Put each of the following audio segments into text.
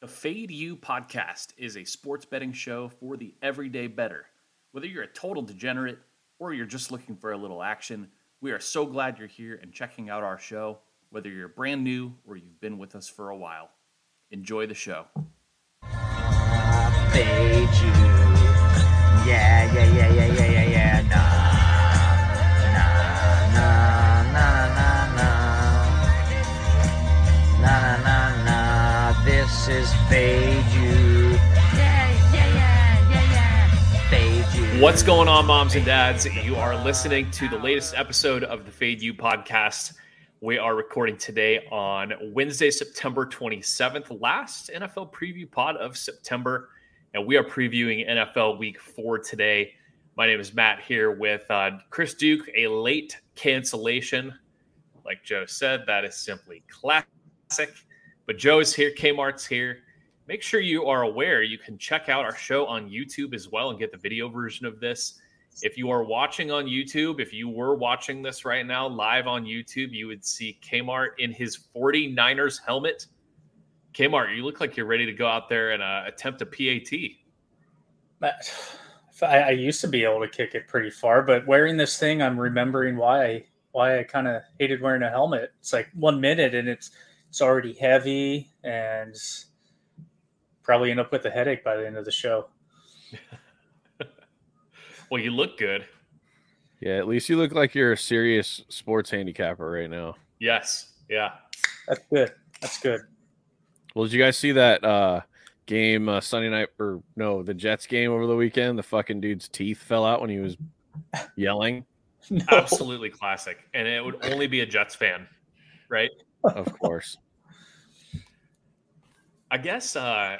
The Fade U podcast is a sports betting show for the everyday bettor. Whether you're a total degenerate or you're just looking for a little action, we are so glad you're here and checking out our show, whether you're brand new or you've been with us for a while. Enjoy the show. fade you. Yeah, yeah, yeah, yeah, yeah, yeah, fade you. Yeah, yeah, yeah. Fade you. What's going on, moms and dads? You are listening to the latest episode of the Fade U podcast. We are recording today on Wednesday, September 27th, last NFL preview pod of September. And we are previewing NFL week four today. My name is Matt here with uh, Chris Duke, a late cancellation. Like Joe said, that is simply classic. But Joe is here, Kmart's here. Make sure you are aware you can check out our show on YouTube as well and get the video version of this. If you are watching on YouTube, if you were watching this right now live on YouTube, you would see Kmart in his 49ers helmet. Kmart, you look like you're ready to go out there and uh, attempt a PAT. I, I used to be able to kick it pretty far, but wearing this thing, I'm remembering why I why I kind of hated wearing a helmet. It's like one minute and it's it's already heavy and probably end up with a headache by the end of the show. Well, you look good. Yeah, at least you look like you're a serious sports handicapper right now. Yes. Yeah. That's good. That's good. Well, did you guys see that uh game uh, Sunday night or no, the Jets game over the weekend? The fucking dude's teeth fell out when he was yelling. No. Absolutely classic. And it would only be a Jets fan, right? Of course. I guess uh,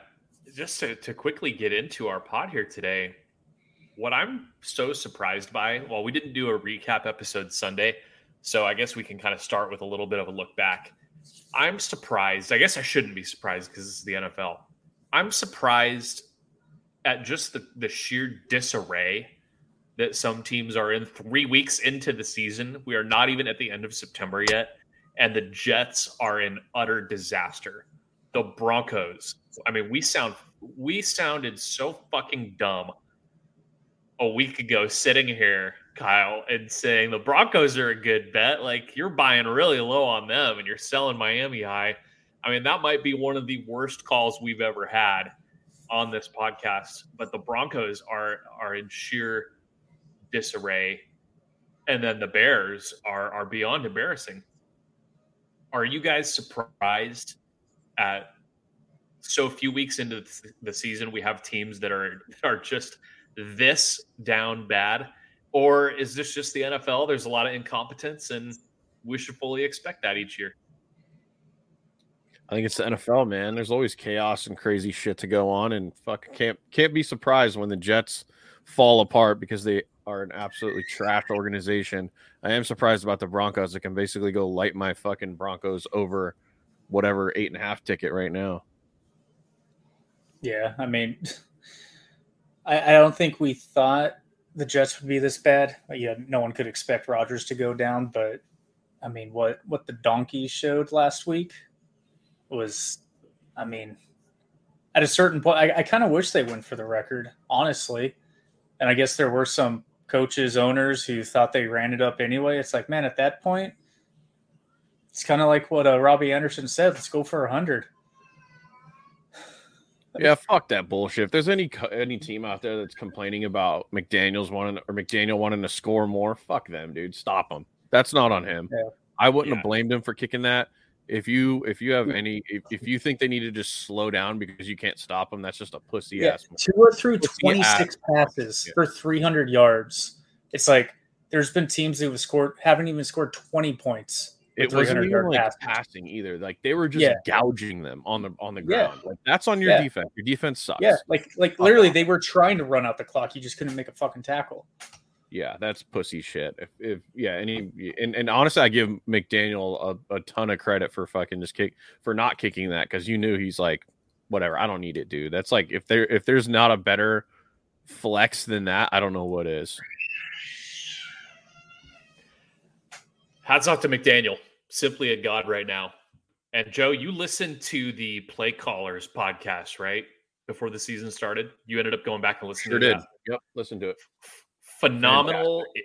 just to, to quickly get into our pod here today, what I'm so surprised by, well, we didn't do a recap episode Sunday, so I guess we can kind of start with a little bit of a look back. I'm surprised. I guess I shouldn't be surprised because this is the NFL. I'm surprised at just the, the sheer disarray that some teams are in three weeks into the season. We are not even at the end of September yet, and the Jets are in utter disaster. The Broncos. I mean, we sound we sounded so fucking dumb a week ago sitting here, Kyle, and saying the Broncos are a good bet. Like you're buying really low on them and you're selling Miami high. I mean, that might be one of the worst calls we've ever had on this podcast. But the Broncos are are in sheer disarray. And then the Bears are are beyond embarrassing. Are you guys surprised at so a few weeks into the season we have teams that are are just this down bad or is this just the NFL there's a lot of incompetence and we should fully expect that each year I think it's the NFL, man. There's always chaos and crazy shit to go on, and fuck can't can't be surprised when the Jets fall apart because they are an absolutely trash organization. I am surprised about the Broncos that can basically go light my fucking Broncos over whatever eight and a half ticket right now. Yeah, I mean, I, I don't think we thought the Jets would be this bad. Yeah, no one could expect Rodgers to go down, but I mean, what what the donkeys showed last week was, I mean, at a certain point, I, I kind of wish they went for the record, honestly. And I guess there were some coaches, owners who thought they ran it up anyway. It's like, man, at that point, it's kind of like what uh, Robbie Anderson said. Let's go for a hundred. Yeah, fuck that bullshit. If there's any any team out there that's complaining about McDaniel's wanting or McDaniel wanting to score more, fuck them, dude. Stop them. That's not on him. Yeah. I wouldn't Yeah. have blamed him for kicking that. If you if you have mm. any if, if you think they need to just slow down because you can't stop them, that's just a pussy Yeah, ass. move. Tua threw 26 passes Yeah. for 300 yards. It's like there's been teams who have scored haven't even scored 20 points. With It wasn't 300 even like passes. passing either. Like they were just Yeah. gouging them on the on the Yeah. ground. Like that's on your Yeah. defense. Your defense sucks. Yeah, like like literally they were trying to run out the clock. You just couldn't make a fucking tackle. Yeah, that's pussy shit. If, if yeah, any and, and honestly, I give McDaniel a, a ton of credit for fucking just kick for not kicking that because you knew he's like, whatever, I don't need it, dude. That's like if there if there's not a better flex than that, I don't know what is. hats off to mcdaniel simply a god right now And Joe, you listened to the Play Callers podcast, right? Before the season started, you ended up going back and listening Sure to did. that. Yep. Listen to it. phenomenal i-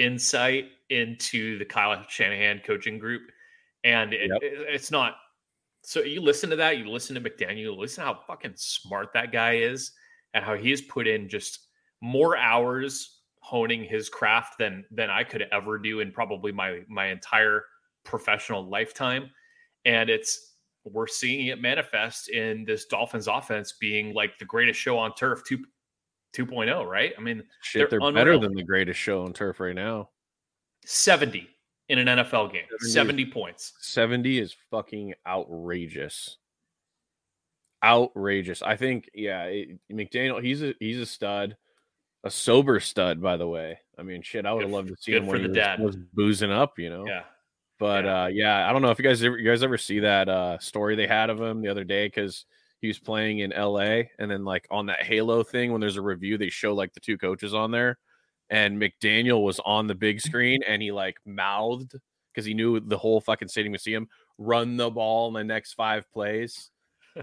insight into the Kyle Shanahan coaching group. And it, Yep. it- it's not so you listen to that, you listen to McDaniel, listen to how fucking smart that guy is and how he has put in just more hours honing his craft than than I could ever do in probably my my entire professional lifetime. And it's we're seeing it manifest in this Dolphins offense being like the greatest show on turf 2 2.0, right? I mean, Shit, They're they're, better than the greatest show on turf right now. 70 in an NFL game. 70. 70 points. 70 is fucking outrageous. Outrageous. I think, yeah, it, McDaniel, he's a he's a stud, a sober stud, by the way. I mean, shit, I would have loved to see him for when the he dad. was, was boozing up, you know. Yeah. But Yeah. uh yeah, I don't know if you guys ever you guys ever see that uh story they had of him the other day because he was playing in LA and then like on that Halo thing when there's a review, they show like the two coaches on there and McDaniel was on the big screen and he like mouthed because he knew the whole fucking stadium would see him run the ball in the next five plays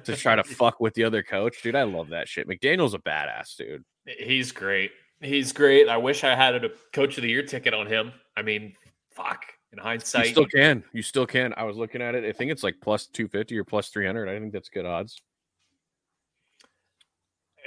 to try to fuck with the other coach. Dude, I love that shit. McDaniel's a badass, dude. He's great. He's great. I wish I had a coach of the year ticket on him. I mean, fuck. In You still can. You still can. I was looking at it. I think it's like plus 250 or plus 300. I think that's good odds.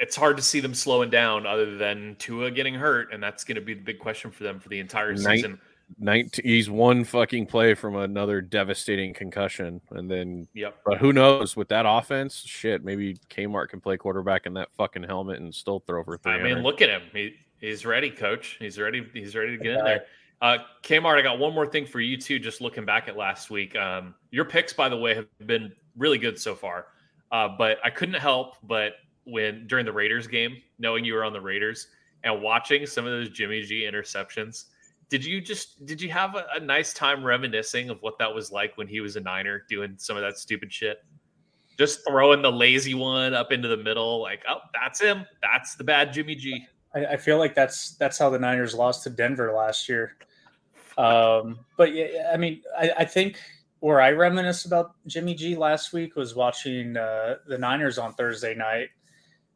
it's hard to see them slowing down other than Tua getting hurt. And that's going to be the big question for them for the entire Night- season. 19 he's one fucking play from another devastating concussion and then Yep. but who knows with that offense shit maybe Kmart can play quarterback in that fucking helmet and still throw for three I mean, look at him. He, he's ready, coach. He's ready. He's ready to get in there. Uh, Kmart, I got one more thing for you too. Just looking back at last week, um, your picks, by the way, have been really good so far. Uh, but I couldn't help but when during the Raiders game, knowing you were on the Raiders and watching some of those Jimmy G interceptions, did you just did you have a, a nice time reminiscing of what that was like when he was a Niner doing some of that stupid shit? Just throwing the lazy one up into the middle, like, oh, that's him. That's the bad Jimmy G. I, I feel like that's that's how the Niners lost to Denver last year. Um, but yeah, I mean, I, I think where I reminisce about Jimmy G last week was watching uh, the Niners on Thursday night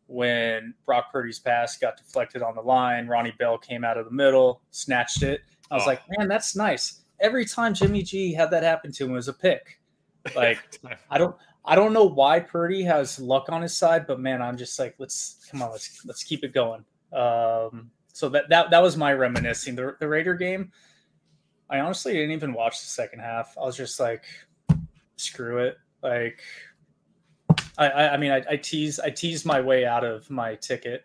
when Brock Purdy's pass got deflected on the line. Ronnie Bell came out of the middle, snatched it. I was Oh. like, man, that's nice. Every time Jimmy G had that happen to him, it was a pick. Like, I don't I don't know why Purdy has luck on his side, but man, I'm just like, let's come on, let's let's keep it going. Um, so that that that was my reminiscing. The the Raider game, I honestly didn't even watch the second half. I was just like, screw it. Like, I I, I mean, I, I tease I teased my way out of my ticket.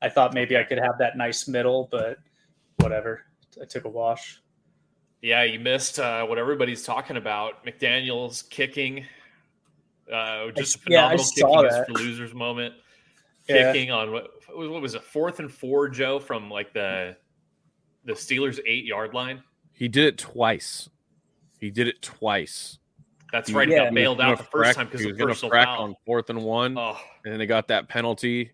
I thought maybe I could have that nice middle, but whatever. I took a wash. Yeah, you missed uh, what everybody's talking about. McDaniel's kicking, uh, just a Yeah, I phenomenal saw kicking that. for losers moment. Yeah. Kicking on what, what was it, fourth and four, Joe, from like the the Steelers eight yard line. He did it twice he did it twice That's He- right. He Yeah. got bailed out the first frack- time because he was gonna personal frack foul. on fourth and one Oh, and then they got that penalty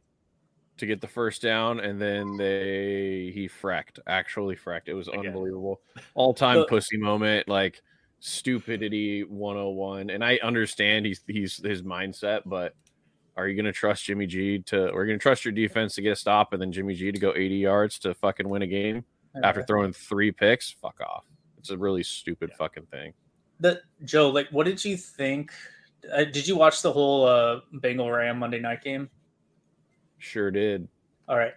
to get the first down, and then they he fracked, actually fracked. It was Again. unbelievable, all time pussy moment, like stupidity 101. And I understand he's he's his mindset, but are you going to trust Jimmy G to? You going to trust your defense to get a stop, and then Jimmy G to go 80 yards to fucking win a game after throwing three picks? Fuck off. It's a really stupid fucking thing. the Joe, like, what did you think? Uh, did you watch the whole uh, Bengal Ram Monday night game? Sure did. All right,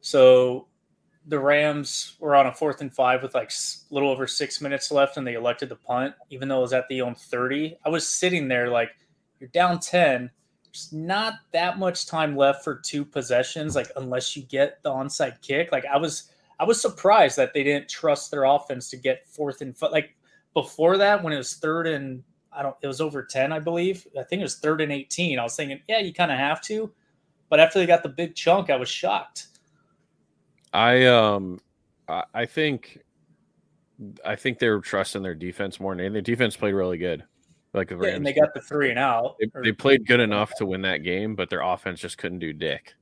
so the Rams were on a fourth and five with like a little over six minutes left, and they elected the punt, even though it was at the own thirty. I was sitting there like, you're down ten. There's not that much time left for two possessions, like unless you get the onside kick. Like I was, I was surprised that they didn't trust their offense to get fourth and foot. Like before that, when it was third and I don't, it was over ten, I believe. I think it was third and eighteen. I was thinking, yeah, you kind of have to. But after they got the big chunk, I was shocked. I um I, think I think they were trusting their defense more than anything. Their defense played really good. Like the Yeah, and they got the three and out. they, Or- they played good enough to win that game, but their offense just couldn't do dick.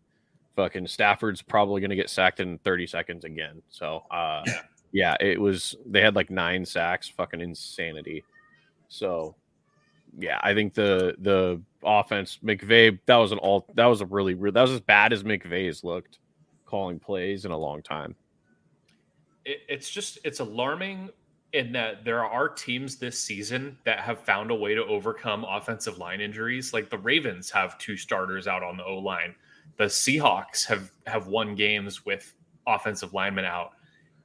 Fucking Stafford's probably gonna get sacked in 30 seconds again. So uh Yeah. yeah, it was they had like nine sacks, fucking insanity. So yeah, I think the the offense McVay that was an all that was a really that was as bad as McVay's looked calling plays in a long time. It, it's just it's alarming in that there are teams this season that have found a way to overcome offensive line injuries. Like the Ravens have two starters out on the O line. The Seahawks have have won games with offensive linemen out.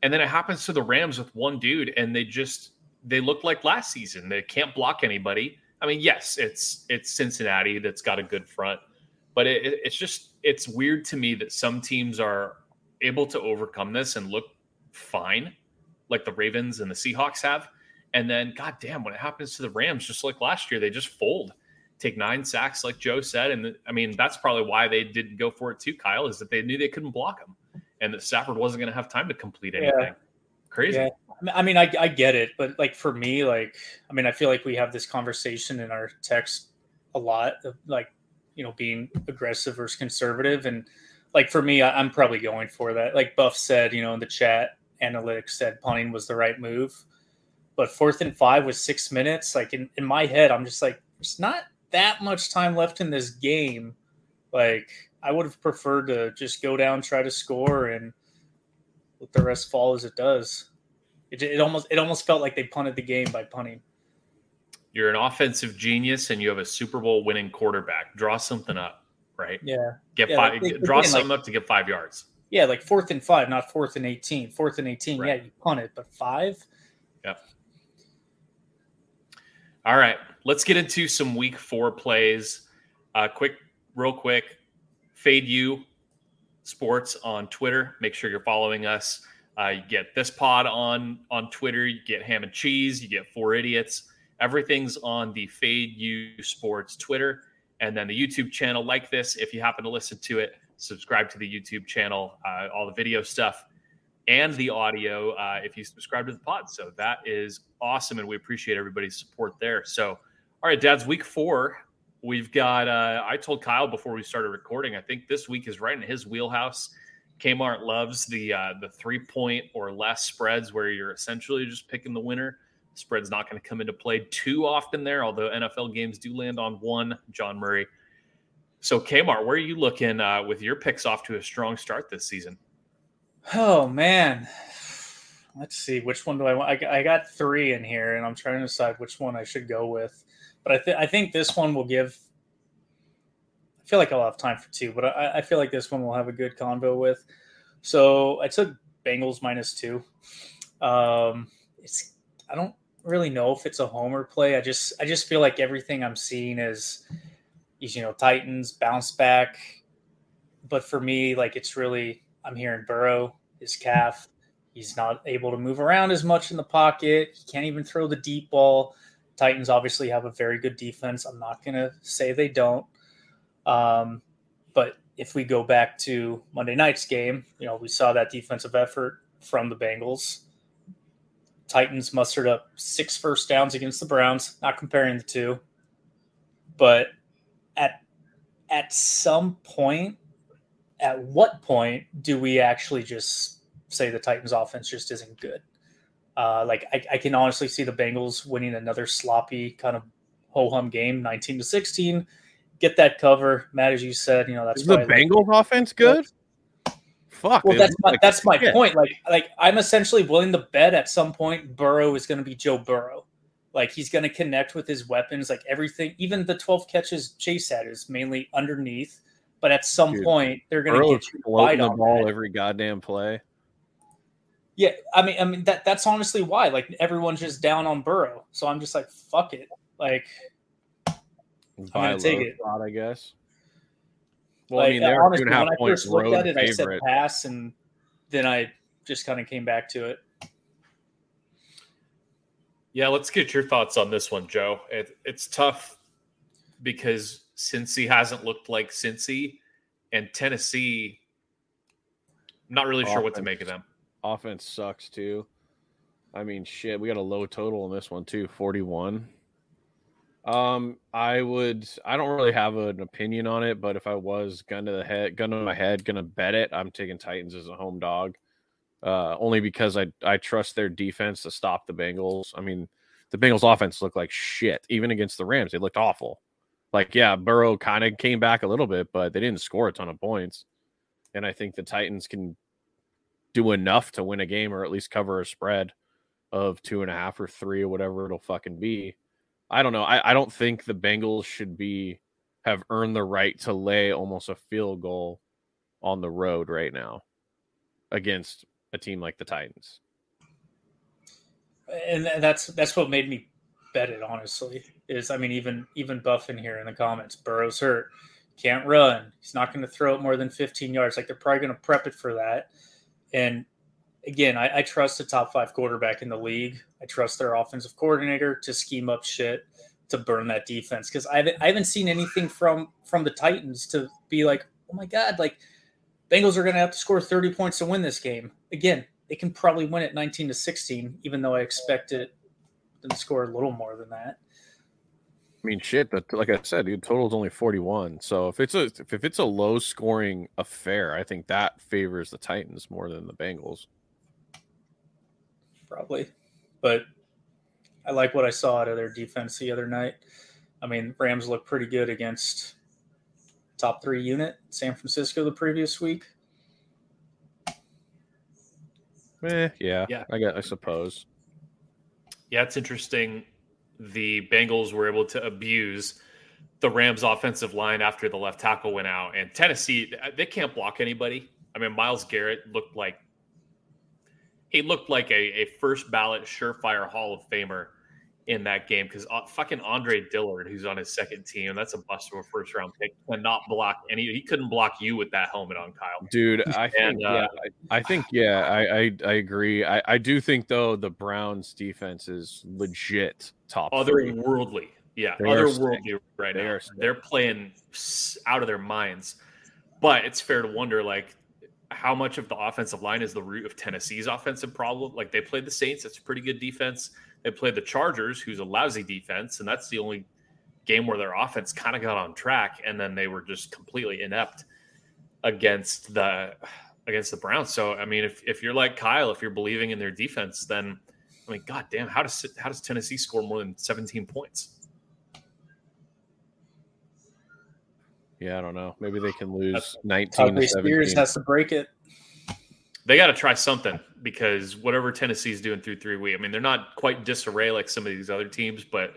And then it happens to the Rams with one dude and they just they look like last season. They can't block anybody. I mean, yes, it's it's Cincinnati that's got a good front, but it, it's just it's weird to me that some teams are able to overcome this and look fine, like the Ravens and the Seahawks have, and then God damn, when it happens to the Rams, just like last year, they just fold, take nine sacks, like Joe said, and I mean that's probably why they didn't go for it too. Kyle is that they knew they couldn't block him, and that Stafford wasn't going to have time to complete anything. Yeah. Crazy. Yeah. I mean, I, I get it, but like for me, like, I mean, I feel like we have this conversation in our text a lot of like, you know, being aggressive versus conservative. And like for me, I, am probably going for that. Like Buff said, you know, in the chat, analytics said punting was the right move. But fourth and five was six minutes. Like in, in my head, I'm just like, it's not that much time left in this game. Like, I would have preferred to just go down, try to score, and let the rest fall as it does. It, it almost it almost felt like they punted the game by punting. You're an offensive genius, and you have a Super Bowl winning quarterback. Draw something up, right? Yeah. Get yeah, five. Like, draw something like, up to get five yards. Yeah, like fourth and five, not fourth and eighteen. Fourth and eighteen, right. yeah, you punt it, but five. Yep. All right, let's get into some Week Four plays. Uh, quick, real quick. Fade U sports on Twitter. Make sure you're following us. Uh, you get this pod on on Twitter. You get ham and cheese. You get four idiots. Everything's on the Fade U Sports Twitter, and then the YouTube channel. Like this, if you happen to listen to it, subscribe to the YouTube channel. Uh, all the video stuff and the audio. Uh, if you subscribe to the pod, so that is awesome, and we appreciate everybody's support there. So, all right, Dad's week four. We've got. Uh, I told Kyle before we started recording. I think this week is right in his wheelhouse. Kmart loves the uh, the three point or less spreads where you're essentially just picking the winner. spread's not going to come into play too often there, although NFL games do land on one. John Murray. So Kmart, where are you looking uh, with your picks off to a strong start this season? Oh man, let's see which one do I want. I, I got three in here, and I'm trying to decide which one I should go with. But I think I think this one will give I feel like I'll have time for two, but I, I feel like this one will have a good convo with. So I took Bengals minus two. Um, it's I don't really know if it's a homer play. I just I just feel like everything I'm seeing is, is you know Titans bounce back, but for me like it's really I'm hearing Burrow his calf. He's not able to move around as much in the pocket. He can't even throw the deep ball. Titans obviously have a very good defense. I'm not going to say they don't. Um, but if we go back to Monday night's game, you know, we saw that defensive effort from the Bengals. Titans mustered up six first downs against the Browns, not comparing the two. But at at some point, at what point do we actually just say the Titans offense just isn't good? Uh, like I, I, can honestly see the Bengals winning another sloppy kind of ho hum game, nineteen to sixteen get that cover, Matt. As you said, you know that's the Bengals like, offense good. Fuck. Well, that's my like, that's my point. Like like I'm essentially willing to bet at some point Burrow is going to be Joe Burrow. Like he's going to connect with his weapons. Like everything, even the 12 catches Chase had is mainly underneath. But at some Dude, point, they're going to get you floating the ball that. every goddamn play. Yeah, I mean, I mean that that's honestly why. Like everyone's just down on Burrow, so I'm just like, fuck it. Like I'm gonna take it. Spot, I guess. Well, like, I mean, they're honestly, when I first looked at it, favorite. I said pass, and then I just kind of came back to it. Yeah, let's get your thoughts on this one, Joe. It, it's tough because Cincy hasn't looked like Cincy, and Tennessee. I'm not really offense, sure what to make of them. Offense sucks too. I mean, shit, we got a low total in this one too, 41. Um, I would. I don't really have an opinion on it, but if I was gun to the head, gun to my head, gonna bet it, I'm taking Titans as a home dog. Uh, only because I I trust their defense to stop the Bengals. I mean, the Bengals offense looked like shit. Even against the Rams, they looked awful. Like, yeah, Burrow kind of came back a little bit, but they didn't score a ton of points. And I think the Titans can do enough to win a game or at least cover a spread of two and a half or three or whatever it'll fucking be. I don't know. I, I don't think the Bengals should be have earned the right to lay almost a field goal on the road right now against a team like the Titans. And that's that's what made me bet it. Honestly, is I mean even even buffing here in the comments, Burrow's hurt, can't run. He's not going to throw it more than 15 yards. Like they're probably going to prep it for that. And again, I, I trust the top five quarterback in the league. I trust their offensive coordinator to scheme up shit to burn that defense because I haven't, I haven't seen anything from from the Titans to be like, oh my god, like Bengals are going to have to score 30 points to win this game. Again, they can probably win it 19 to 16, even though I expect it to score a little more than that. I mean, shit. But like I said, the total is only forty-one. So if it's a if it's a low scoring affair, I think that favors the Titans more than the Bengals. Probably, but I like what I saw out of their defense the other night. I mean, Rams looked pretty good against top three unit San Francisco the previous week. Eh, yeah, yeah. I guess I suppose. Yeah, it's interesting the Bengals were able to abuse the Rams offensive line after the left tackle went out. And Tennessee, they can't block anybody. I mean, Myles Garrett looked like he looked like a, a first ballot surefire Hall of Famer in that game because uh, fucking Andre Dillard, who's on his second team, that's a bust of a first round pick, cannot block any. He couldn't block you with that helmet on, Kyle. Dude, I think, uh, yeah, I, I, think, yeah, I, I, I agree. I, I do think though the Browns defense is legit top. Otherworldly, yeah, they otherworldly right they now. Are They're playing out of their minds, but it's fair to wonder like how much of the offensive line is the root of Tennessee's offensive problem. Like they played the Saints, that's a pretty good defense they played the Chargers, who's a lousy defense, and that's the only game where their offense kind of got on track, and then they were just completely inept against the against the Browns. So I mean, if if you're like Kyle, if you're believing in their defense, then I mean, god damn, how does how does Tennessee score more than 17 points? Yeah, I don't know. Maybe they can lose That's, 19 to 17. Spears has to break it. They got to try something because whatever Tennessee's doing through three weeks, I mean, they're not quite disarray like some of these other teams, but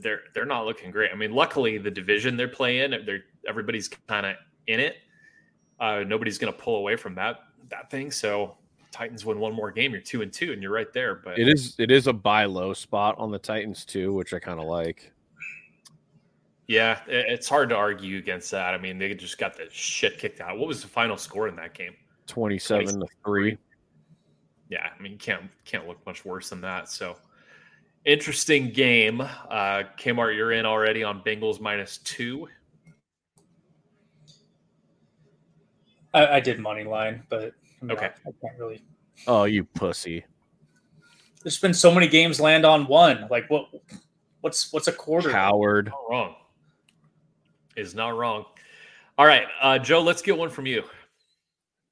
they're they're not looking great. I mean, luckily the division they're playing, they're everybody's kind of in it. Uh, nobody's going to pull away from that that thing. So Titans win one more game, you're two and two, and you're right there. But it is it is a buy low spot on the Titans too, which I kind of like. Yeah, it's hard to argue against that. I mean, they just got the shit kicked out. What was the final score in that game? 27 to 3 yeah, I mean, can't can't look much worse than that. So interesting game. Uh Kmart, you're in already on Bengals minus two. I, I did money line, but okay, I can't really. Oh, you pussy! There's been so many games land on one. Like what? What's what's a quarter? Coward. Not wrong. Is not wrong. All right, uh, Joe. Let's get one from you.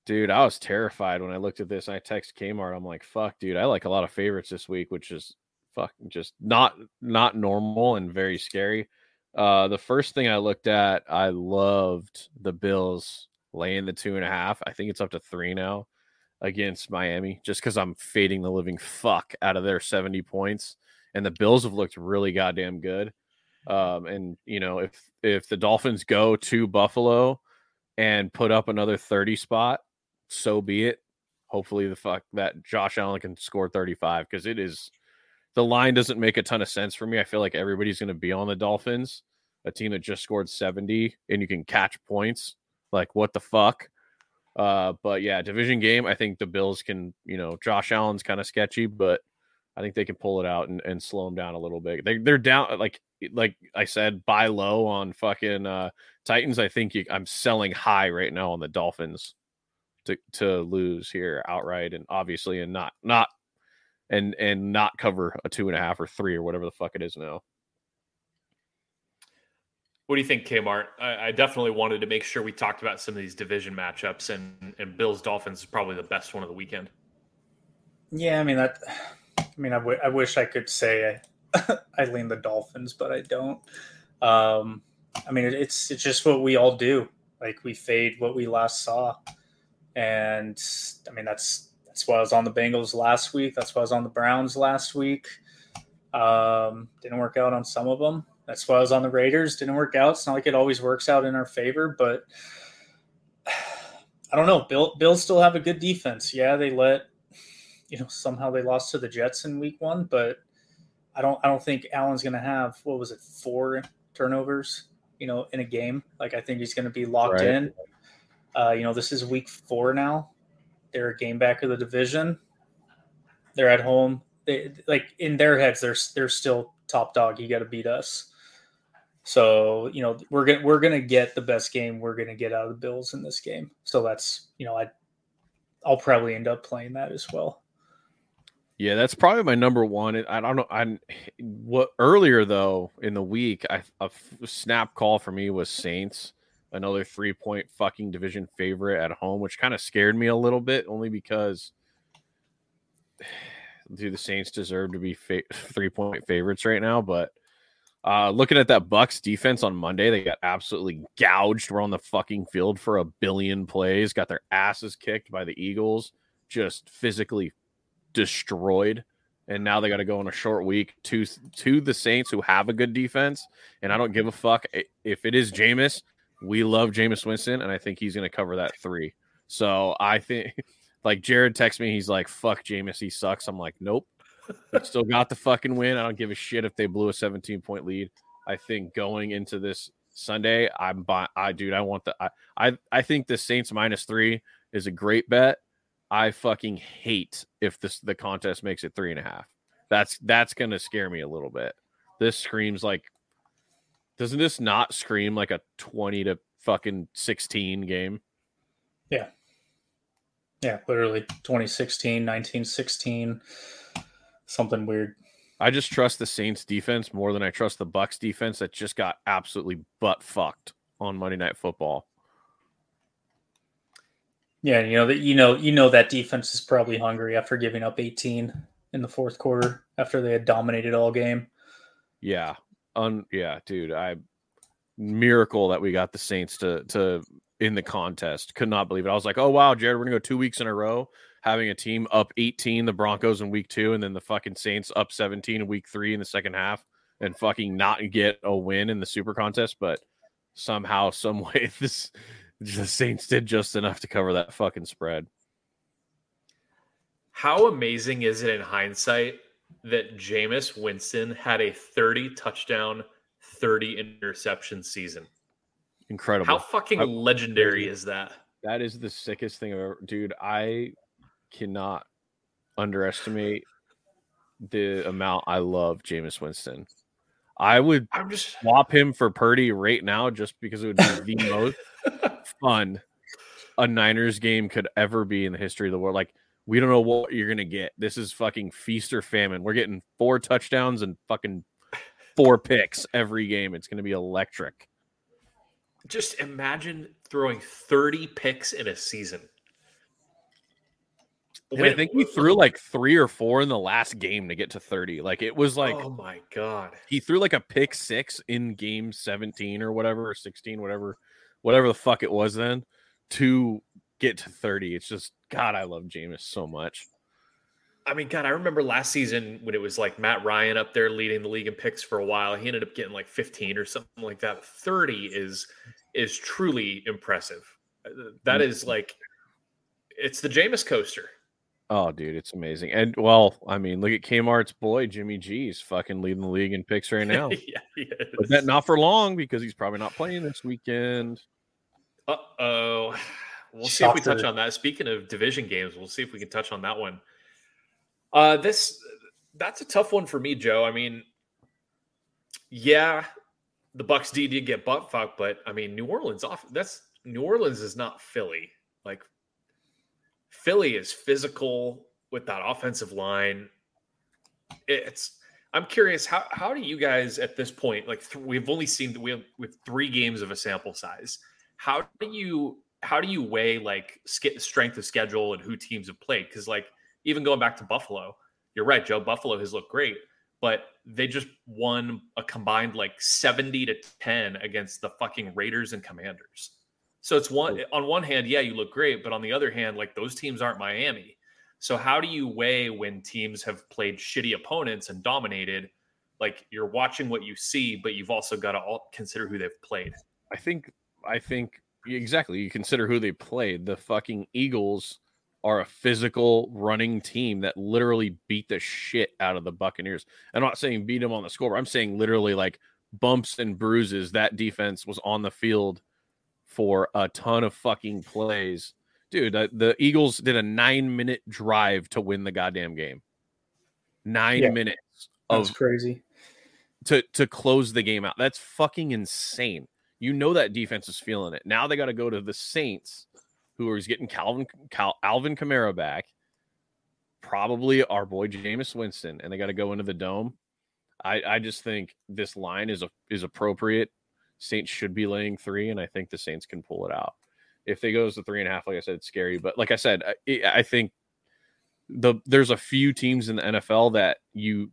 Dude, I was terrified when I looked at this. I text Kmart. I'm like, "Fuck, dude! I like a lot of favorites this week, which is fuck, just not not normal and very scary." Uh, the first thing I looked at, I loved the Bills laying the two and a half. I think it's up to three now against Miami, just because I'm fading the living fuck out of their 70 points. And the Bills have looked really goddamn good. Um, and you know, if if the Dolphins go to Buffalo and put up another 30 spot, so be it. Hopefully, the fuck that Josh Allen can score 35 because it is the line doesn't make a ton of sense for me. I feel like everybody's going to be on the Dolphins, a team that just scored 70 and you can catch points. Like, what the fuck? Uh, but yeah, division game. I think the Bills can, you know, Josh Allen's kind of sketchy, but I think they can pull it out and, and slow them down a little bit. They, they're down, like, like I said, buy low on fucking uh, Titans. I think you, I'm selling high right now on the Dolphins to to lose here outright, and obviously, and not not and and not cover a two and a half or three or whatever the fuck it is now. What do you think, Kmart? I, I definitely wanted to make sure we talked about some of these division matchups, and and Bills Dolphins is probably the best one of the weekend. Yeah, I mean that I mean, I, w- I wish I could say I, I lean the Dolphins, but I don't. Um, I mean, it, it's it's just what we all do. Like we fade what we last saw, and I mean that's that's why I was on the Bengals last week. That's why I was on the Browns last week. Um, didn't work out on some of them. That's why I was on the Raiders. Didn't work out. It's not like it always works out in our favor, but I don't know. Bill Bills still have a good defense. Yeah, they let you know somehow they lost to the Jets in week one, but I don't I don't think Allen's gonna have what was it, four turnovers, you know, in a game. Like I think he's gonna be locked Right. in. Uh, you know, this is week four now. They're a game back of the division. They're at home. They like in their heads, they're they're still top dog. You got to beat us. So you know we're gonna we're gonna get the best game we're gonna get out of the Bills in this game. So that's you know I I'll probably end up playing that as well. Yeah, that's probably my number one. I don't know. I what earlier though in the week, I a snap call for me was Saints, another three point fucking division favorite at home, which kind of scared me a little bit, only because do the Saints deserve to be fa- three point favorites right now? But uh, looking at that Bucks defense on Monday, they got absolutely gouged. We're on the fucking field for a billion plays, got their asses kicked by the Eagles, just physically destroyed. And now they got to go on a short week to to the Saints, who have a good defense. And I don't give a fuck if it is Jameis. We love Jameis Winston, and I think he's going to cover that three. So I think, like Jared texts me, he's like, "Fuck Jameis, he sucks." I'm like, "Nope." Still got the fucking win. I don't give a shit if they blew a 17 point lead. I think going into this Sunday, I'm buy I dude, I want the I I, I think the Saints minus three is a great bet. I fucking hate if this the contest makes it three and a half. That's that's gonna scare me a little bit. This screams like doesn't this not scream like a 20 to fucking 16 game? Yeah, Yeah, literally 2016, 1916, something weird. I just trust the Saints defense more than I trust the Bucks defense that just got absolutely butt fucked on Monday Night Football. Yeah, you know that you know you know that defense is probably hungry after giving up 18 in the fourth quarter after they had dominated all game. Yeah. Yeah, dude. I miracle that we got the Saints to to in the contest. Could not believe it. I was like, oh wow, Jared, we're gonna go two weeks in a row having a team up 18, the Broncos in week two, and then the fucking Saints up 17 in week three in the second half, and fucking not get a win in the super contest, but somehow, some way, this the Saints did just enough to cover that fucking spread. How amazing is it in hindsight that Jameis Winston had a 30 touchdown, 30 interception season? Incredible. How fucking I- legendary is that? That is the sickest thing I've ever, dude. I cannot underestimate the amount I love Jameis Winston. I would I'm just swap him for Purdy right now just because it would be the most fun a Niners game could ever be in the history of the world. Like, we don't know what you're gonna get. This is fucking feast or famine. We're getting four touchdowns and fucking four picks every game. It's gonna be electric. just imagine throwing 30 picks in a season. And I think we threw like three or four in the last game to get to 30. Like it was like oh my god. he threw like a pick six in game 17 or whatever, or 16, whatever, whatever the fuck it was then to get to 30. It's just God, I love Jameis so much. I mean, God, I remember last season when it was like Matt Ryan up there leading the league in picks for a while. He ended up getting like 15 or something like that. 30 is is truly impressive. Uh, That is like it's the Jameis coaster. Oh, dude, it's amazing. And well, I mean, look at Kmart's boy, Jimmy G's fucking leading the league in picks right now. yeah, but is. that not for long because he's probably not playing this weekend. Uh oh. We'll see if we touch on that. Speaking of division games, we'll see if we can touch on that one. Uh this that's a tough one for me, Joe. I mean, yeah, the Bucks D did get butt fucked, but I mean, New Orleans off that's New Orleans is not Philly. Like Philly is physical with that offensive line. It's I'm curious how how do you guys at this point like th- we've only seen we have with three games of a sample size. How do you how do you weigh like sk- strength of schedule and who teams have played? Because like even going back to Buffalo, you're right. Joe Buffalo has looked great, but they just won a combined like 70 to 10 against the fucking Raiders and Commanders. So it's one on one hand, yeah, you look great, but on the other hand, like those teams aren't Miami. So how do you weigh when teams have played shitty opponents and dominated? Like you're watching what you see, but you've also got to all consider who they've played. I think I think exactly. You consider who they played. The fucking Eagles are a physical running team that literally beat the shit out of the Buccaneers. I'm not saying beat them on the score. I'm saying literally like bumps and bruises. That defense was on the field for a ton of fucking plays. Dude, the, the Eagles did a nine minute drive to win the goddamn game. Nine yeah, minutes of crazy to to close the game out. That's fucking insane. You know that defense is feeling it. Now they got to go to the Saints, who is getting Calvin Cal, Alvin Kamara back, probably our boy Jameis Winston, and they got to go into the dome. I I just think this line is a, is appropriate. Saints should be laying three, and I think the Saints can pull it out. If they goes to three and a half, like I said, it's scary. But like I said, I, I think the there's a few teams in the NFL that you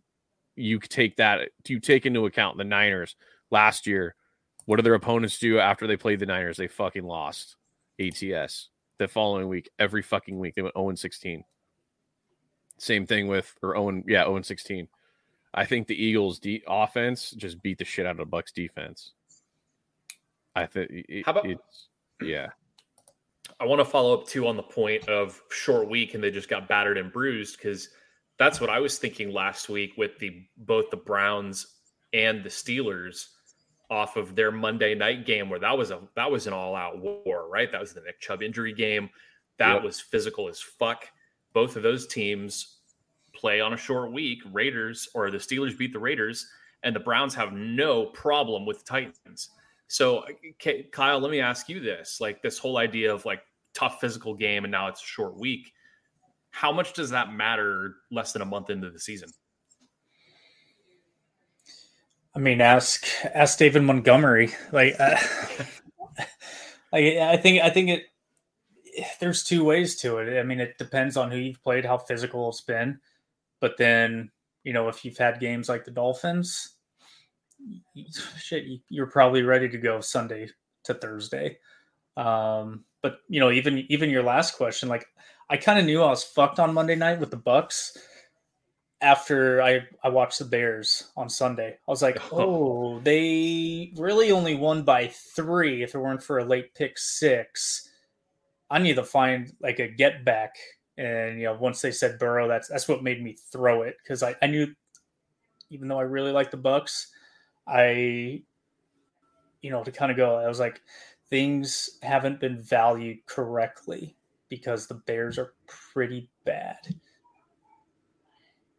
you take that you take into account the Niners last year. What do their opponents do after they played the Niners? They fucking lost ATS the following week. Every fucking week they went 0 16. Same thing with or oh Owen, yeah, 0 16. I think the Eagles' de- offense just beat the shit out of the Bucks defense. I think. How about it's yeah. I want to follow up too on the point of short week and they just got battered and bruised because that's what I was thinking last week with the both the Browns and the Steelers off of their Monday night game where that was a that was an all out war, right? That was the Nick Chubb injury game. That yep. was physical as fuck. Both of those teams play on a short week. Raiders or the Steelers beat the Raiders, and the Browns have no problem with Titans. So, Kyle, let me ask you this: like this whole idea of like tough physical game, and now it's a short week. How much does that matter less than a month into the season? I mean, ask ask David Montgomery. Like, uh, I, I think I think it. There's two ways to it. I mean, it depends on who you've played, how physical it's been, but then you know if you've had games like the Dolphins, shit, you're probably ready to go Sunday to Thursday. Um, but you know, even even your last question, like I kind of knew I was fucked on Monday night with the Bucks after I I watched the Bears on Sunday. I was like, oh, they really only won by three. If it weren't for a late pick six, I need to find like a get back. And you know, once they said Burrow, that's that's what made me throw it because I, I knew, even though I really like the Bucks, I, you know, to kind of go, I was like, things haven't been valued correctly because the Bears are pretty bad.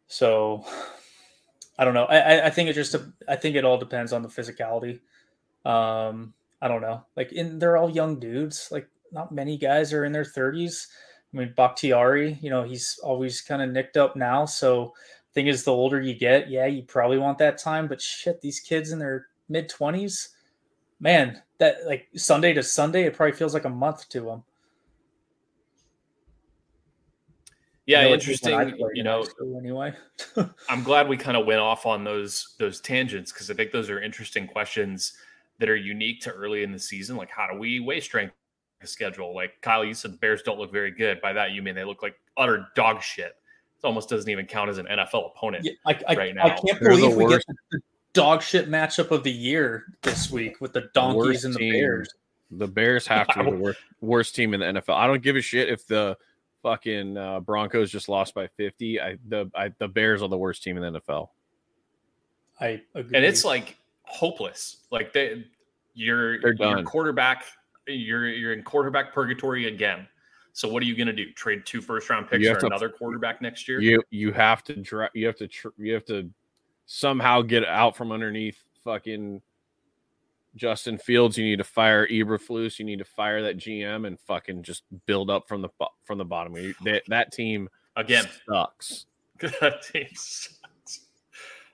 So I don't know. I, I think it just I think it all depends on the physicality. Um, I don't know. Like in they're all young dudes. Like not many guys are in their 30s. I mean Bakhtiari, you know, he's always kind of nicked up now. So thing is the older you get, yeah, you probably want that time, but shit, these kids in their mid 20s, man, that like Sunday to Sunday, it probably feels like a month to them. Yeah, interesting. You know, anyway, I'm glad we kind of went off on those those tangents because I think those are interesting questions that are unique to early in the season. Like, how do we weigh strength schedule? Like Kyle, you said the Bears don't look very good. By that you mean they look like utter dog shit. It almost doesn't even count as an NFL opponent yeah, I, I, right now. I can't believe we get the dog shit matchup of the year this week with the donkeys the and the team. Bears. The Bears have to be the worst, worst team in the NFL. I don't give a shit if the fucking uh, Broncos just lost by 50. I the I, the Bears are the worst team in the NFL. I agree. And it's like hopeless. Like they you're They're done. quarterback you're you're in quarterback purgatory again. So what are you going to do? Trade two first round picks for to, another quarterback next year? You you have to dra- you have to tr- you have to somehow get out from underneath fucking Justin Fields, you need to fire Eberflus. You need to fire that GM and fucking just build up from the from the bottom. That, that team again sucks. that team sucks.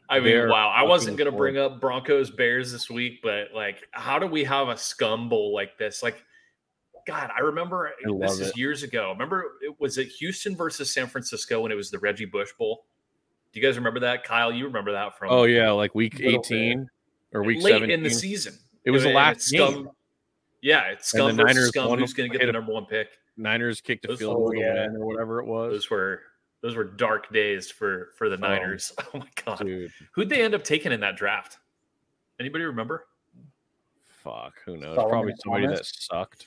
I mean, They're wow. I wasn't going to bring up Broncos Bears this week, but like, how do we have a scum bowl like this? Like, God, I remember I this is years ago. Remember, it was it Houston versus San Francisco when it was the Reggie Bush Bowl. Do you guys remember that, Kyle? You remember that from? Oh yeah, like week eighteen or week late seventeen. in the season. It was the last it's Scum. game. Yeah, it's And Scum the versus Niners Scum. won- Who's going to get the number one pick? Niners kicked a Those- field oh, goal to yeah. or whatever it was. Those were those were dark days for for the oh. Niners. Oh, my god, Dude, who'd they end up taking in that draft? Anybody remember? fuck, who knows? Solomon Probably somebody that sucked.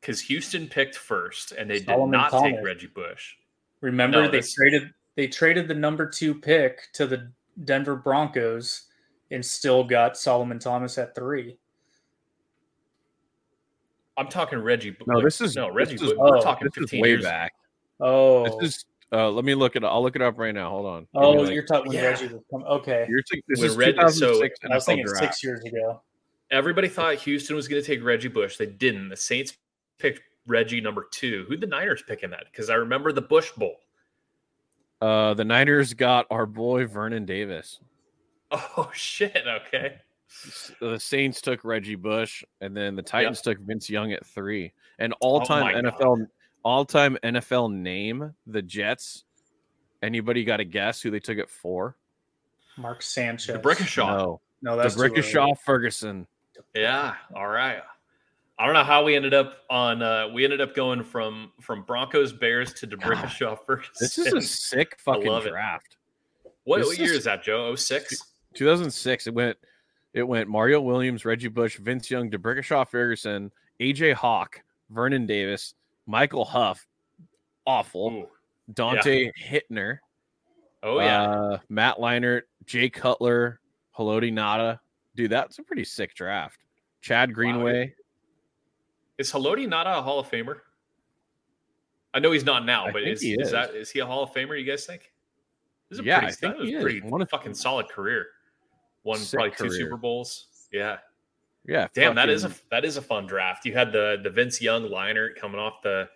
Because Houston picked first, and they Solomon did not Thomas. take Reggie Bush. Remember No, they that's- traded they traded the number two pick to the Denver Broncos and still got Solomon Thomas at three. I'm talking Reggie. No, like, this is no Reggie. This is, we're oh, talking this is 15 way years. back. Oh, This is. Uh, let me look it. I'll look it up right now. Hold on. Give oh, me, like- you're talking when Yeah. Reggie was coming. Okay, You're t- this When is Reggie- so, 2006 I was thinking draft. six years ago. Everybody thought Houston was going to take Reggie Bush. They didn't. The Saints picked Reggie number two. Who'd the Niners picking that? Because I remember the Bush Bowl. Uh, the Niners got our boy Vernon Davis. Oh shit! Okay. S- The Saints took Reggie Bush, and then the Titans took Vince Young at three. And all-time Oh NFL, all-time NFL name, the Jets. Anybody got a guess who they took at four? Mark Sanchez. DeBrickashaw. No, No, that's too early. DeBrickashaw Ferguson. Yeah. All right. I don't know how we ended up on. uh We ended up going from from Broncos Bears to DeBrickashaw Ferguson. This is a sick fucking love it. draft. what, what year is- is that, Joe? 06? 2006. It went. It went Mario Williams, Reggie Bush, Vince Young, DeBrickashaw Ferguson, AJ Hawk, Vernon Davis, Michael Huff, awful. Ooh. Donte Whitner, Oh yeah. uh, Matt Leinart, Jay Cutler, Haloti Ngata. Dude, that's a pretty sick draft. Chad Greenway. is Haloti not a Hall of Famer? I know he's not now, I but is, he is is. that is he a Hall of Famer? You guys think? This is a Yeah, pretty, I think he is. pretty One of- fucking solid career. Won Sick probably two. Super Bowls. Yeah. Yeah, Damn, that is a that is a fun draft. You had the the Vince Young liner coming off the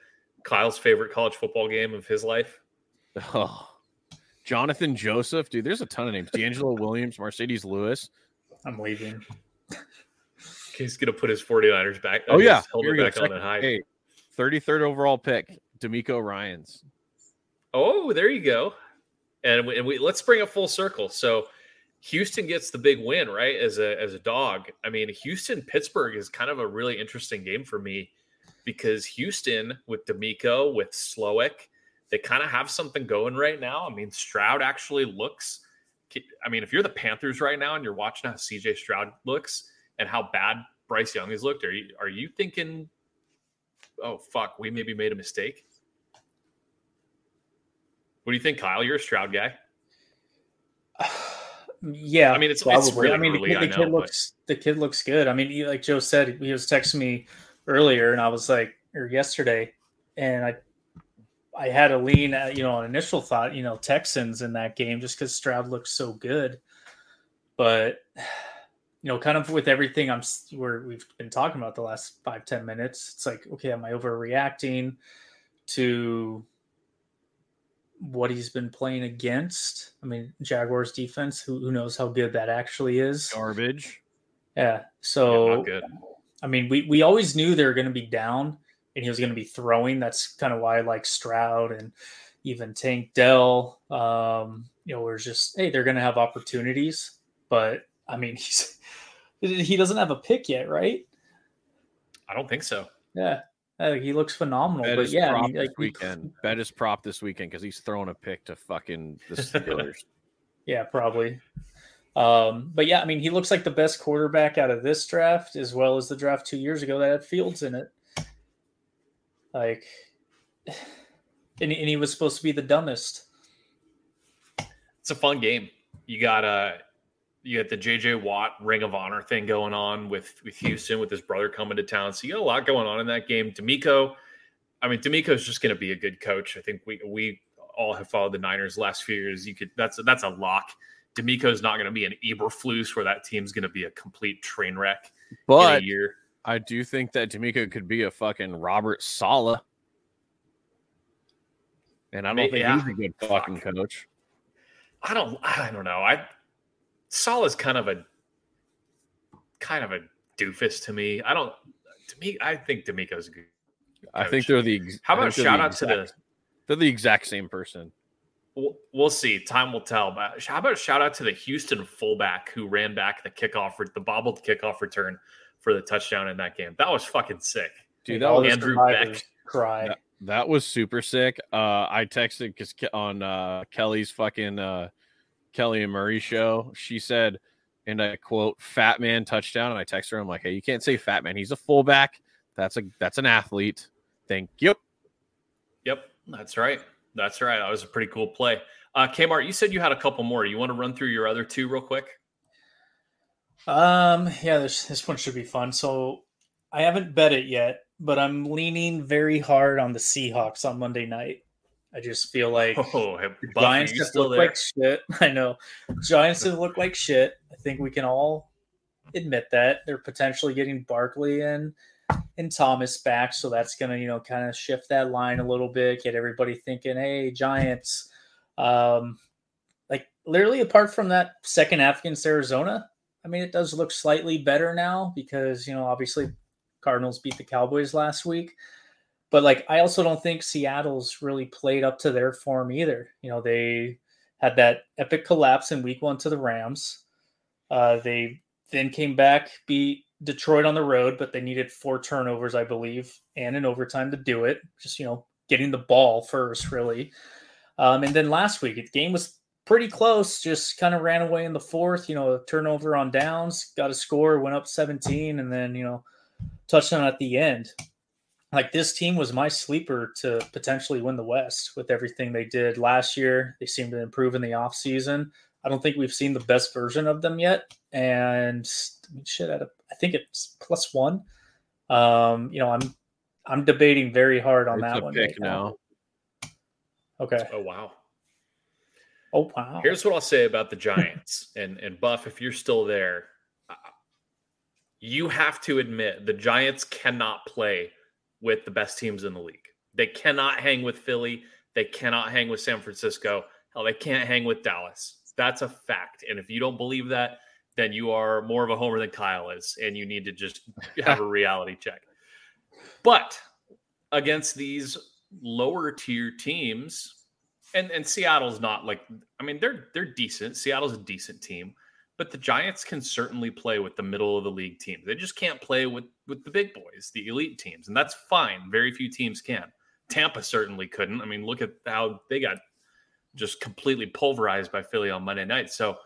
Kyle's favorite college football game of his life. Oh. Johnathan Joseph, dude. There's a ton of names. DeAngelo Williams, Marcedes Lewis. I'm leaving. He's gonna put his 49ers back. Oh his yeah, helmet Here we go. back on Second- and hide. Hey, 33rd overall pick, DeMeco Ryans. Oh, there you go. And we, and we let's bring it full circle. So Houston gets the big win, right? As a as a dog. I mean, Houston Pittsburgh is kind of a really interesting game for me because Houston with DeMeco with Slowik, they kind of have something going right now. I mean, Stroud actually looks. I mean, if you're the Panthers right now and you're watching how CJ Stroud looks and how bad Bryce Young has looked, are you are you thinking, oh fuck, we maybe made a mistake? What do you think, Kyle? You're a Stroud guy. Yeah, I mean, it's- it's probably. really I mean, the early, kid, the know, kid but- looks the kid looks good. I mean, he, like Joe said, he was texting me earlier, and I was like, or yesterday, and I, I had a lean, at, you know, an initial thought, you know, Texans in that game just because Stroud looks so good, but you know, kind of with everything I'm where we've been talking about the last five ten minutes, it's like, okay, am I overreacting to what he's been playing against. I mean, Jaguars defense, who, who knows how good that actually is. Garbage. Yeah. Yeah, So, not good. I mean, we, we always knew they were going to be down and he was going to be throwing. That's kind of why I like Stroud and even Tank Dell. Um, you know, where it's just, hey, they're going to have opportunities. But I mean, he's, he doesn't have a pick yet, right? I don't think so. Yeah. Uh, he looks phenomenal. Bet but is yeah, I mean, this like, we- weekend. Bet his prop this weekend because he's throwing a pick to fucking the Steelers. Yeah, probably. Um, but yeah, I mean, he looks like the best quarterback out of this draft, as well as the draft two years ago that had Fields in it. Like, and, and he was supposed to be the dumbest. It's a fun game. You got uh you got the JJ Watt Ring of Honor thing going on with with Houston with his brother coming to town. So you got a lot going on in that game. DeMeco, I mean, DeMeco's just going to be a good coach. I think we we all have followed the Niners last few years. You could that's that's a lock. DeMeco's not going to be an Eberflus where that team's going to be a complete train wreck But year. I do think that DeMeco could be a fucking Robert Saleh. And I don't think yeah. he's a good fucking coach. I don't I don't know. I Saleh's kind of a kind of a doofus to me. I don't to me I think DeMeco's a good I think they're the ex- How about think shout the out to the exact- they're the exact same person. We'll, we'll see. Time will tell. But how about a shout out to the Houston fullback who ran back the kickoff, the bobbled kickoff return for the touchdown in that game? That was fucking sick. Dude, that was Andrew Beck. cry. That- That was super sick. Uh, I texted because on uh, Kelly's fucking uh, Kelly and Murray show, she said, and I quote, "Fat man touchdown." And I text her, I'm like, "Hey, you can't say fat man. He's a fullback. That's a that's an athlete. Thank you." Yep, that's right. That's right. That was a pretty cool play. Uh, Kmart, you said you had a couple more. You want to run through your other two real quick? Um, yeah, this this one should be fun. So I haven't bet it yet, but I'm leaning very hard on the Seahawks on Monday night. I just feel like Oh, hey, the Buff, Giants are you have still looked there? like shit. I know. Giants have looked like shit. I think we can all admit that. They're potentially getting Barkley and and Thomas back, so that's gonna, you know, kind of shift that line a little bit, get everybody thinking, hey, Giants. Um like literally apart from that second half against Arizona, I mean it does look slightly better now because, you know, obviously Cardinals beat the Cowboys last week. But like I also don't think Seattle's really played up to their form either. You know, they had that epic collapse in week one to the Rams. Uh, they then came back, beat Detroit on the road, but they needed four turnovers, I believe, and an overtime to do it. Just, you know, getting the ball first, really. Um, and then last week, the game was pretty close, just kind of ran away in the fourth, you know, a turnover on downs, got a score, went up 17, and then, you know, touchdown at the end like this team was my sleeper to potentially win the West with everything they did last year. They seem to improve in the offseason. I don't think we've seen the best version of them yet. And I mean, shit, at a, I think it's plus one. Um, you know, I'm I'm debating very hard on It's that a one pick right now. Okay. Oh wow. Oh wow. Here's what I'll say about the Giants and and Buff. If you're still there, uh, you have to admit the Giants cannot play with the best teams in the league. They cannot hang with Philly. They cannot hang with San Francisco. Hell, they can't hang with Dallas. That's a fact. And if you don't believe that, then you are more of a homer than Kyle is, and you need to just have a reality check. But against these lower tier teams, and and Seattle's not like I mean they're they're decent. Seattle's a decent team, but the Giants can certainly play with the middle of the league teams. They just can't play with with the big boys, the elite teams, and that's fine. Very few teams can. Tampa certainly couldn't. I mean, look at how they got just completely pulverized by Philly on Monday night. So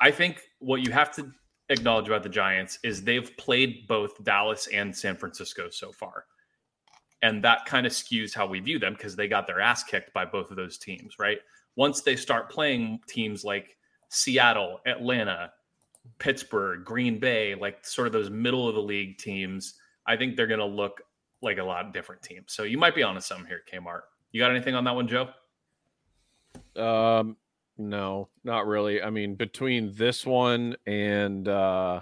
I think what you have to acknowledge about the Giants is they've played both Dallas and San Francisco so far. And that kind of skews how we view them because they got their ass kicked by both of those teams, right? Once they start playing teams like Seattle, Atlanta, Pittsburgh, Green Bay, like sort of those middle of the league teams, I think they're going to look like a lot different teams. So you might be on onto something here, Kmart. You got anything on that one, Joe? Um, no, not really. I mean, between this one and uh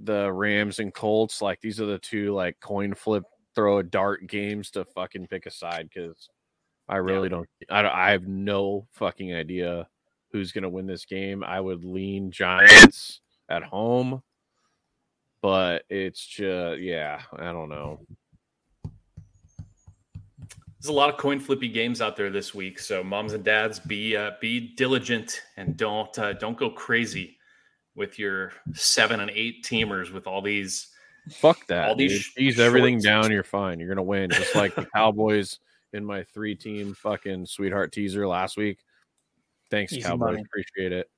the Rams and Colts, like these are the two like coin flip, throw a dart games to fucking pick a side because I really don't. I don't. I have no fucking idea who's gonna win this game. I would lean Giants at home, but it's just yeah. I don't know. There's a lot of coin flippy games out there this week, so moms and dads, be uh, be diligent and don't uh, don't go crazy with your seven and eight teamers with all these. Fuck that. All these dude. sh- Ease everything shorts. down. You're fine. You're gonna win. Just like the Cowboys in my three team fucking sweetheart teaser last week. Thanks, Easy Cowboys. money. Appreciate it.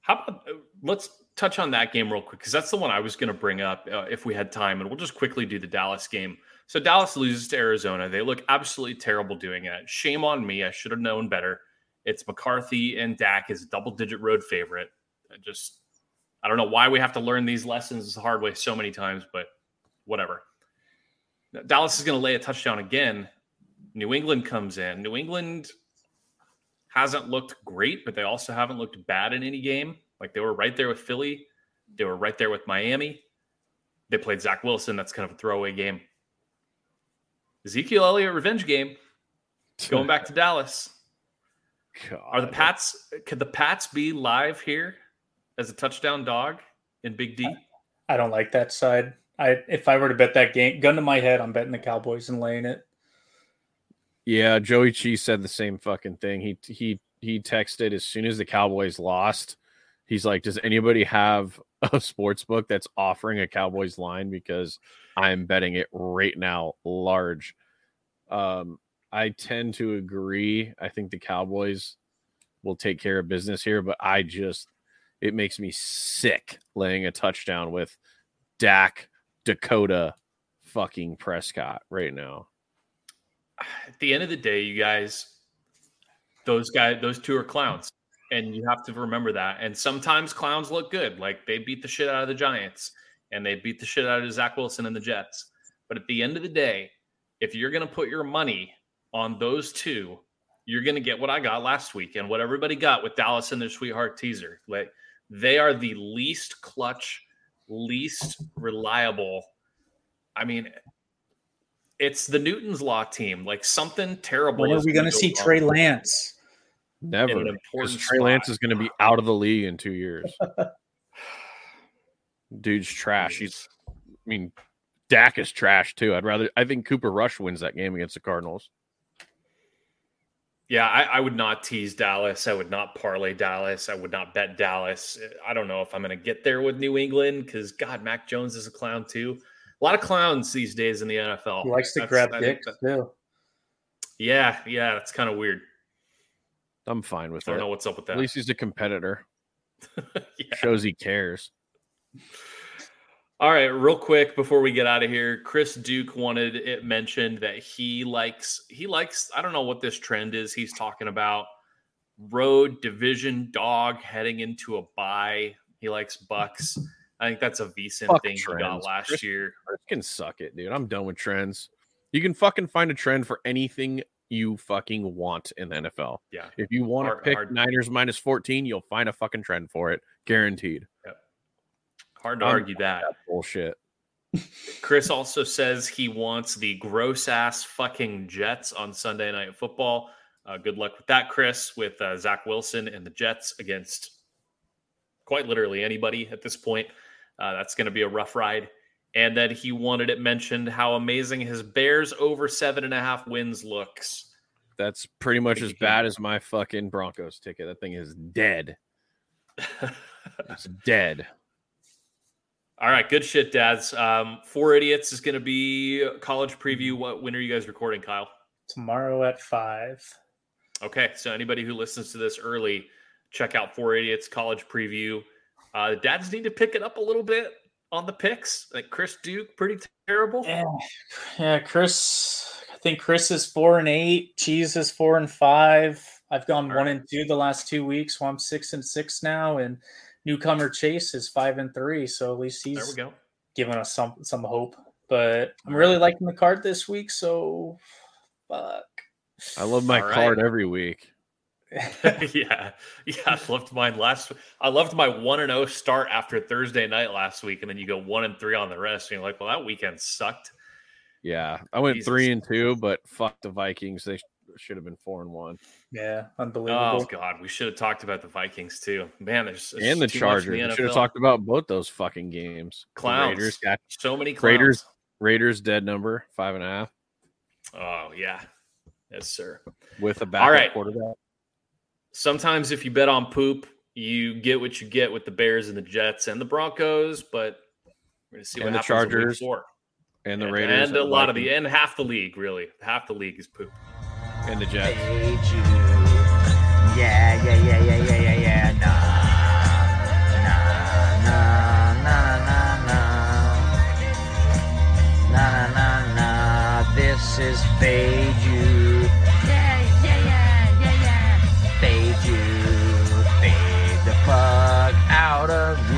How about uh, let's touch on that game real quick because that's the one I was going to bring up uh, if we had time, and we'll just quickly do the Dallas game. So Dallas loses to Arizona. They look absolutely terrible doing it. Shame on me. I should have known better. It's McCarthy and Dak is a double digit road favorite. I just I don't know why we have to learn these lessons the hard way so many times, but whatever. Dallas is going to lay a touchdown again. New England comes in. New England hasn't looked great, but they also haven't looked bad in any game. Like they were right there with Philly, they were right there with Miami. They played Zach Wilson. That's kind of a throwaway game. Ezekiel Elliott revenge game going back to Dallas. Are the Pats? Could the Pats be live here as a touchdown dog in Big D? I don't like that side. I if I were to bet that game, gun to my head, I'm betting the Cowboys and laying it. Yeah, Joey Chi said the same fucking thing. He he he texted as soon as the Cowboys lost. He's like, "Does anybody have a sports book that's offering a Cowboys line because I'm betting it right now large." Um, I tend to agree. I think the Cowboys will take care of business here, but I just it makes me sick laying a touchdown with Dak Dakota fucking Prescott right now. At the end of the day, you guys, those guys, those two are clowns, and you have to remember that. And sometimes clowns look good, like they beat the shit out of the Giants, and they beat the shit out of Zach Wilson and the Jets. But at the end of the day, if you're going to put your money on those two, you're going to get what I got last week and what everybody got with Dallas and their sweetheart teaser. Like they are the least clutch, least reliable. I mean, it's the Newton's Law team. Like something terrible. When are we going to see. Trey Lance? Never. Because important Trey Lance is going to be out of the league in two years. Dude's trash. He's, I mean, Dak is trash too. I'd rather, I think Cooper Rush wins that game against the Cardinals. Yeah, I, I would not tease Dallas. I would not parlay Dallas. I would not bet Dallas. I don't know if I'm going to get there with New England because God, Mac Jones is a clown too. A lot of clowns these days in the NFL. He likes to That's- grab dicks that- too. Yeah, yeah, that's kind of weird. I'm fine with that. I it. don't know what's up with that. At least he's a competitor. Yeah. Shows he cares. All right, real quick before we get out of here, Chris Duke wanted it mentioned that he likes he likes I don't know what this trend is he's talking about road division dog heading into a bye. He likes Bucks. I think that's a VSIN Fuck thing he got last Chris- year. Chris can suck it, dude. I'm done with trends. You can fucking find a trend for anything you fucking want in the NFL. Yeah. If you want to pick hard- Niners minus 14, you'll find a fucking trend for it. Guaranteed. Yep. Hard to I'm- argue that. That bullshit. Chris also says he wants the gross ass fucking Jets on Sunday Night Football. Uh, good luck with that, Chris, with uh, Zach Wilson and the Jets against quite literally anybody at this point. Uh, that's going to be a rough ride. And then he wanted it mentioned how amazing his Bears over seven and a half wins looks. That's pretty much as bad as my fucking Broncos ticket. That thing is dead. It's dead. All right, good shit, dads. Um, Four Idiots is going to be college preview. What when are you guys recording, Kyle? Tomorrow at five. Okay, so anybody who listens to this early, check out Four Idiots College Preview. Uh, the dads need to pick it up a little bit on the picks. Like Chris Duke, pretty terrible. Yeah, yeah. Chris, I think Chris is four and eight. Cheese is four and five. I've gone All one right. and two the last two weeks, so I'm six and six now. And newcomer Chase is five and three, so at least There we he's go. giving us some some hope. But I'm really liking the card this week, so fuck. I love my All right. card every week. yeah, yeah. I loved mine last. I loved my one and zero start after Thursday night last week, and then you go one and three on the rest. And you're like, well, that weekend sucked. Yeah. I went Jesus. three and two, but fuck the Vikings. They should have been four and one. yeah, oh, unbelievable. Oh. God, we should have talked about the Vikings too. Man, there's, there's and the too much in Chargers. We the should have talked about both those fucking games. The clowns. Raiders got so many clowns. Raiders Raiders dead number five and a half Oh yeah, yes sir. with a backup right. quarterback. Sometimes if you bet on poop, you get what you get with the Bears and the Jets and the Broncos, but we're gonna see And what the happens in week Chargers four. And the and, Raiders and a and lot of the Vikings and half the league really half the league is poop. and the Jets. Hey Jude. Yeah, yeah, yeah, yeah, yeah, yeah, yeah. Nah, nah, nah, nah, nah, nah. Nah, nah, nah, nah. This is Fade Jude. Out of.